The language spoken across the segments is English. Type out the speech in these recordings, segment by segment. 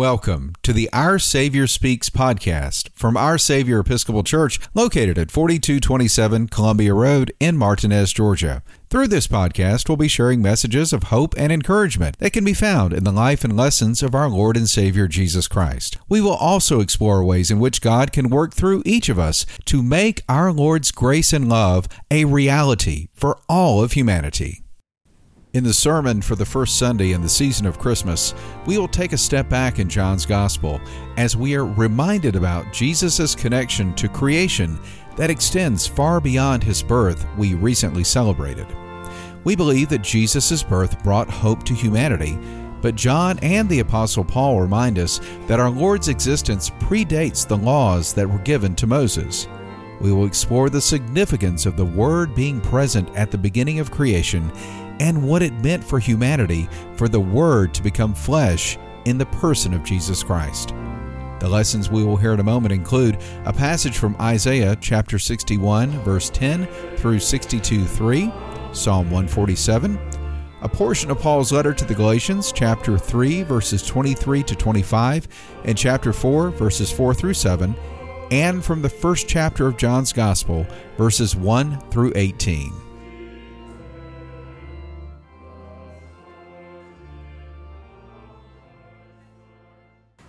Welcome to the Our Savior Speaks podcast from Our Savior Episcopal Church, located at 4227 Columbia Road in Martinez, Georgia. Through this podcast, we'll be sharing messages of hope and encouragement that can be found in the life and lessons of our Lord and Savior Jesus Christ. We will also explore ways in which God can work through each of us to make our Lord's grace and love a reality for all of humanity. In the sermon for the first Sunday in the season of Christmas, we will take a step back in John's Gospel as we are reminded about Jesus' connection to creation that extends far beyond his birth we recently celebrated. We believe that Jesus' birth brought hope to humanity, but John and the Apostle Paul remind us that our Lord's existence predates the laws that were given to Moses. We will explore the significance of the Word being present at the beginning of creation and what it meant for humanity for the Word to become flesh in the person of Jesus Christ. The lessons we will hear in a moment include a passage from Isaiah chapter 61, verse 10 through 62 3, Psalm 147, a portion of Paul's letter to the Galatians, chapter 3, verses 23 to 25, and chapter 4, verses 4 through 7, and from the first chapter of John's Gospel, verses 1 through 18.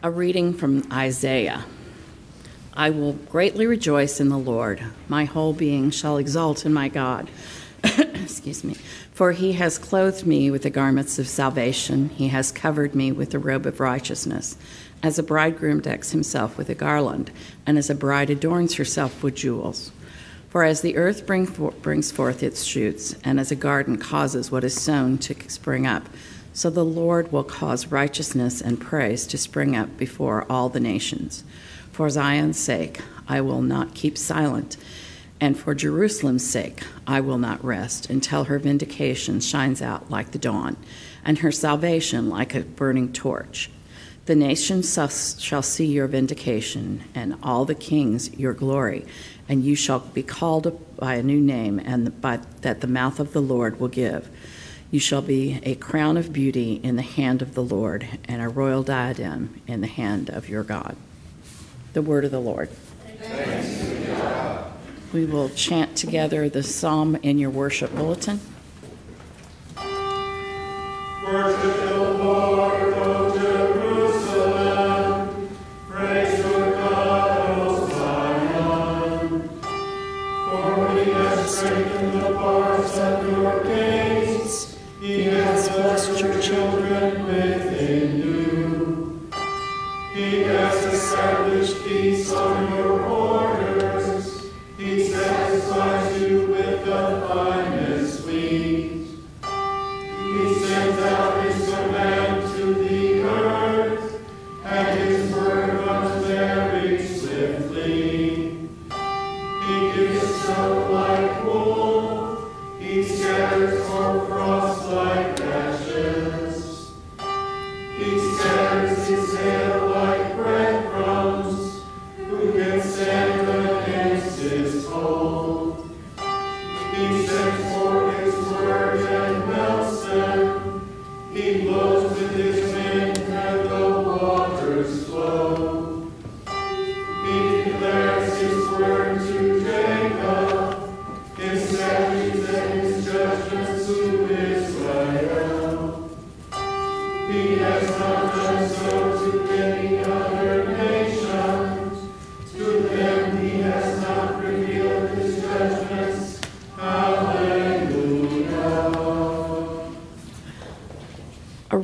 A reading from Isaiah. I will greatly rejoice in the Lord. My whole being shall exult in my God. Excuse me. For he has clothed me with the garments of salvation, he has covered me with the robe of righteousness. As a bridegroom decks himself with a garland, and as a bride adorns herself with jewels. For as the earth bring for, brings forth its shoots, and as a garden causes what is sown to spring up, so the Lord will cause righteousness and praise to spring up before all the nations. For Zion's sake, I will not keep silent, and for Jerusalem's sake, I will not rest until her vindication shines out like the dawn, and her salvation like a burning torch. The nations shall see your vindication, and all the kings your glory, and you shall be called by a new name, and by, that the mouth of the Lord will give. You shall be a crown of beauty in the hand of the Lord, and a royal diadem in the hand of your God. The word of the Lord. We will chant together the psalm in your worship bulletin. Worship the Lord,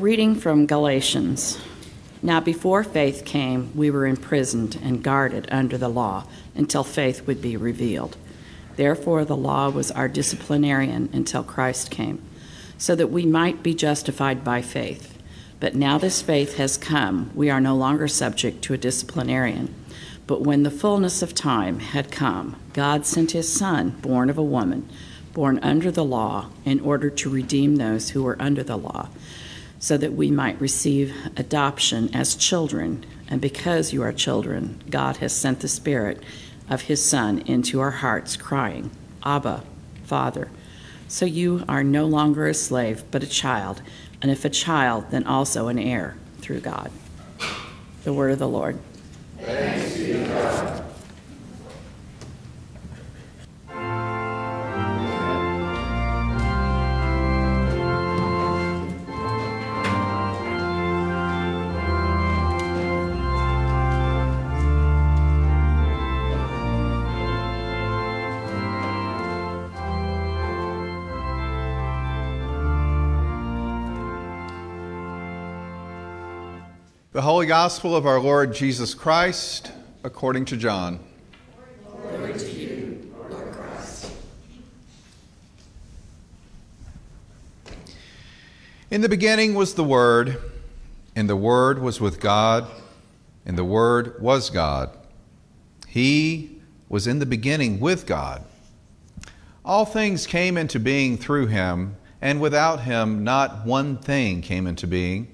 reading from Galatians. Now, before faith came, we were imprisoned and guarded under the law until faith would be revealed. Therefore, the law was our disciplinarian until Christ came, so that we might be justified by faith. But now this faith has come, we are no longer subject to a disciplinarian. But when the fullness of time had come, God sent his Son, born of a woman, born under the law, in order to redeem those who were under the law so that we might receive adoption as children. And because you are children, God has sent the Spirit of His Son into our hearts, crying, Abba, Father. So you are no longer a slave, but a child, and if a child, then also an heir through God. The word of the Lord. Thanks be to God. Gospel of our Lord Jesus Christ according to John. Glory to you, Lord Christ. In the beginning was the Word, and the Word was with God, and the Word was God. He was in the beginning with God. All things came into being through him, and without him not one thing came into being.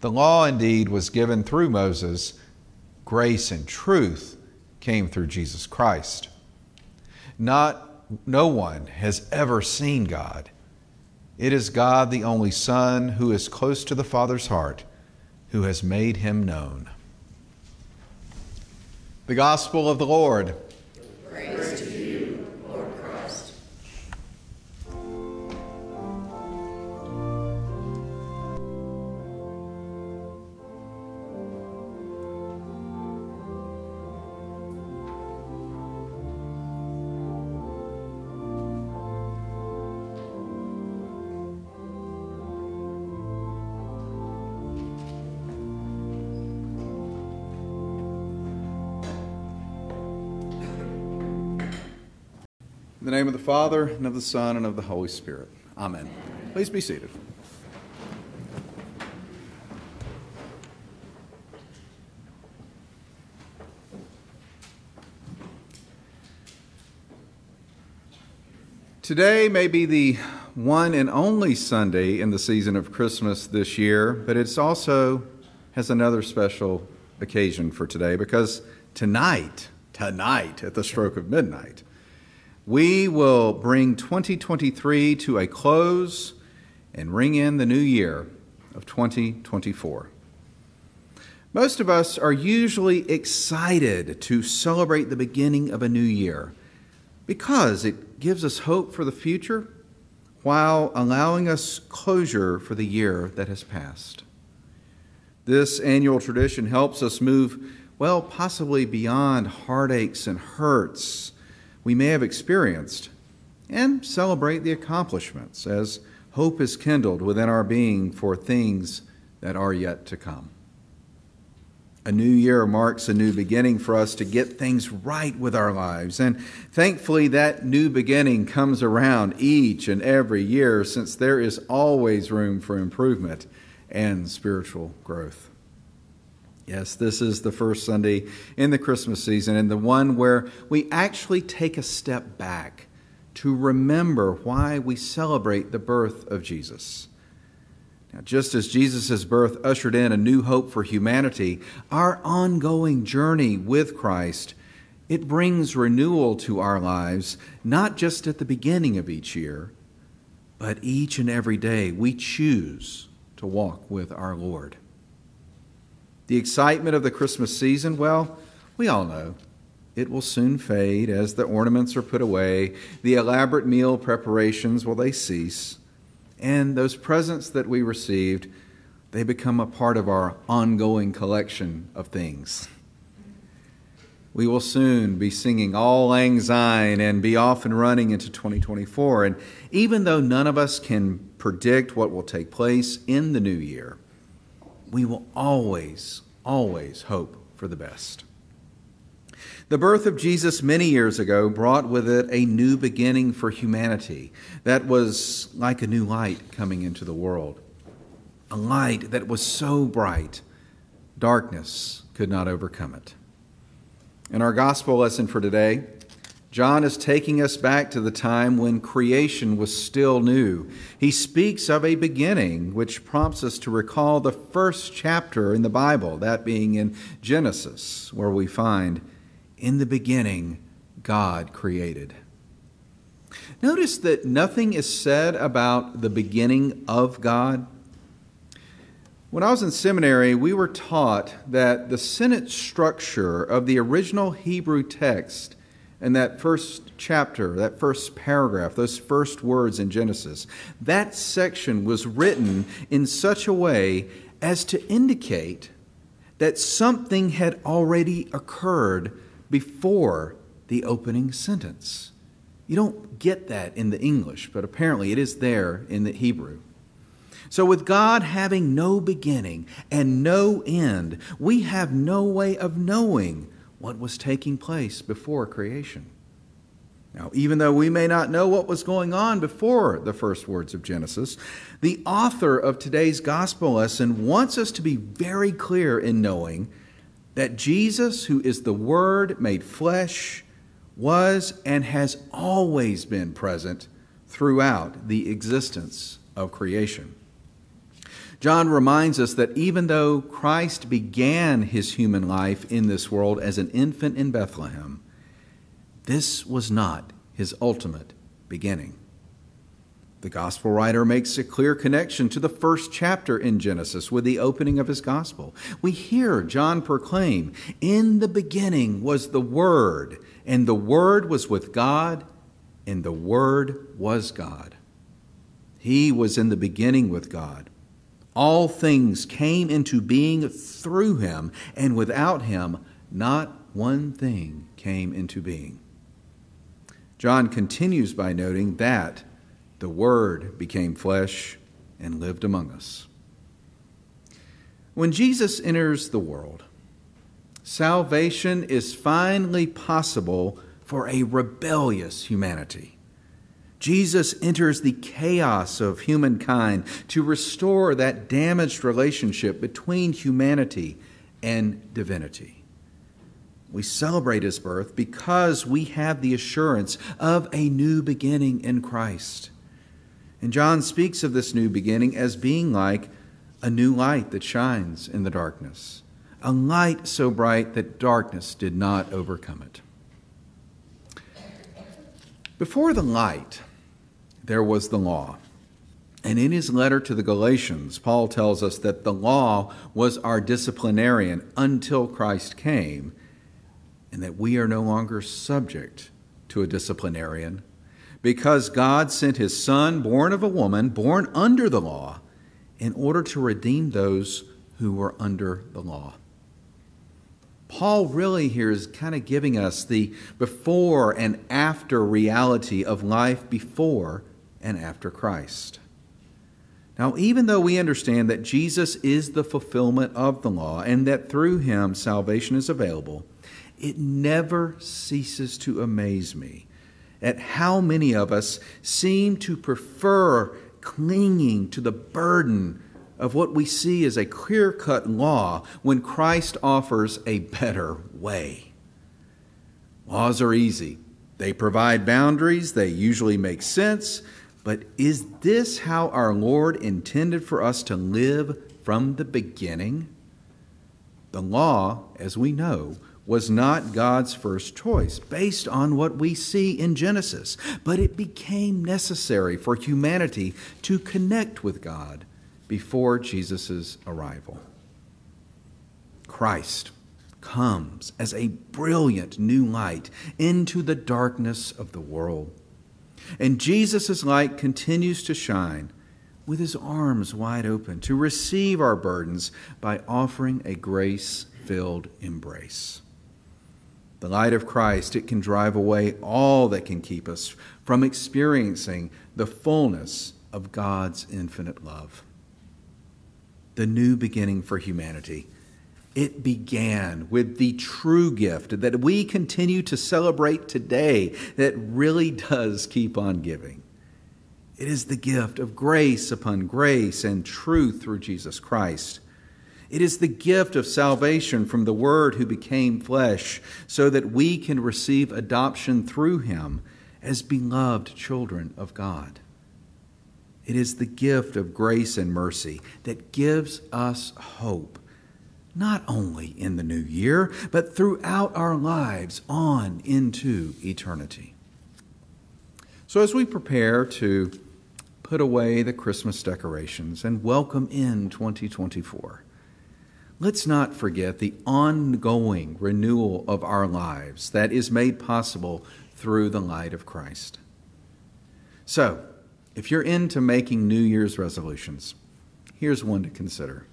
The law indeed was given through Moses, grace and truth came through Jesus Christ. Not no one has ever seen God. It is God, the only Son, who is close to the Father's heart, who has made him known. The Gospel of the Lord. The name of the Father, and of the Son, and of the Holy Spirit. Amen. Please be seated. Today may be the one and only Sunday in the season of Christmas this year, but it's also has another special occasion for today because tonight, tonight at the stroke of midnight, we will bring 2023 to a close and ring in the new year of 2024. Most of us are usually excited to celebrate the beginning of a new year because it gives us hope for the future while allowing us closure for the year that has passed. This annual tradition helps us move, well, possibly beyond heartaches and hurts we may have experienced and celebrate the accomplishments as hope is kindled within our being for things that are yet to come. A new year marks a new beginning for us to get things right with our lives. And thankfully, that new beginning comes around each and every year since there is always room for improvement and spiritual growth. Yes, this is the first Sunday in the Christmas season and the one where we actually take a step back to remember why we celebrate the birth of Jesus. Now, just as Jesus' birth ushered in a new hope for humanity, our ongoing journey with Christ It brings renewal to our lives, not just at the beginning of each year, but each and every day we choose to walk with our Lord. The excitement of the Christmas season, well, we all know. It will soon fade as the ornaments are put away, the elaborate meal preparations, well, they cease, and those presents that we received, they become a part of our ongoing collection of things. We will soon be singing Auld Lang Syne and be off and running into 2024. And even though none of us can predict what will take place in the new year, we will always, always hope for the best. The birth of Jesus many years ago brought with it a new beginning for humanity that was like a new light coming into the world. A light that was so bright, darkness could not overcome it. In our gospel lesson for today, John is taking us back to the time when creation was still new. He speaks of a beginning, which prompts us to recall the first chapter in the Bible, that being in Genesis, where we find, In the beginning, God created. Notice that nothing is said about the beginning of God when I was in seminary, we were taught that the sentence structure of the original Hebrew text and that first chapter, that first paragraph, those first words in Genesis, that section was written in such a way as to indicate that something had already occurred before the opening sentence. You don't get that in the English, but apparently it is there in the Hebrew. So, with God having no beginning and no end, we have no way of knowing what was taking place before creation. Now, even though we may not know what was going on before the first words of Genesis, the author of today's gospel lesson wants us to be very clear in knowing that Jesus, who is the Word made flesh, was and has always been present throughout the existence of creation. John reminds us that even though Christ began his human life in this world as an infant in Bethlehem, this was not his ultimate beginning. The gospel writer makes a clear connection to the first chapter in Genesis with the opening of his gospel. We hear John proclaim, In the beginning was the Word, and the Word was with God, and the Word was God. He was in the beginning with God. All things came into being through him, and without him, not one thing came into being. John continues by noting that the Word became flesh and lived among us. When Jesus enters the world, salvation is finally possible for a rebellious humanity. Jesus enters the chaos of humankind to restore that damaged relationship between humanity and divinity. We celebrate his birth because we have the assurance of a new beginning in Christ. And John speaks of this new beginning as being like a new light that shines in the darkness, a light so bright that darkness did not overcome it. Before the light, there was the law. And in his letter to the Galatians, Paul tells us that the law was our disciplinarian until Christ came, and that we are no longer subject to a disciplinarian because God sent his Son, born of a woman, born under the law, in order to redeem those who were under the law. Paul really here is kind of giving us the before and after reality of life before and after Christ. Now, even though we understand that Jesus is the fulfillment of the law and that through him salvation is available, it never ceases to amaze me at how many of us seem to prefer clinging to the burden of what we see as a clear cut law when Christ offers a better way. Laws are easy, they provide boundaries, they usually make sense, but is this how our Lord intended for us to live from the beginning? The law, as we know, was not God's first choice based on what we see in Genesis, but it became necessary for humanity to connect with God before Jesus' arrival. Christ comes as a brilliant new light into the darkness of the world. And Jesus' light continues to shine with his arms wide open to receive our burdens by offering a grace filled embrace. The light of Christ, it can drive away all that can keep us from experiencing the fullness of God's infinite love. The new beginning for humanity. It began with the true gift that we continue to celebrate today that really does keep on giving. It is the gift of grace upon grace and truth through Jesus Christ. It is the gift of salvation from the Word who became flesh, so that we can receive adoption through him as beloved children of God. It is the gift of grace and mercy that gives us hope, not only in the new year, but throughout our lives on into eternity. So, as we prepare to put away the Christmas decorations and welcome in 2024, let's not forget the ongoing renewal of our lives that is made possible through the light of Christ. So, if you're into making New Year's resolutions, here's one to consider.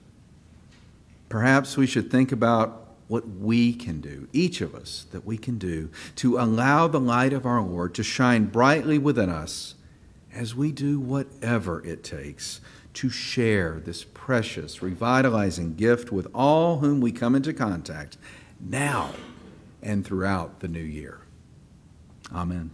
Perhaps we should think about what we can do, each of us, that we can do to allow the light of our Lord to shine brightly within us as we do whatever it takes to share this precious, revitalizing gift with all whom we come into contact now and throughout the new year. Amen.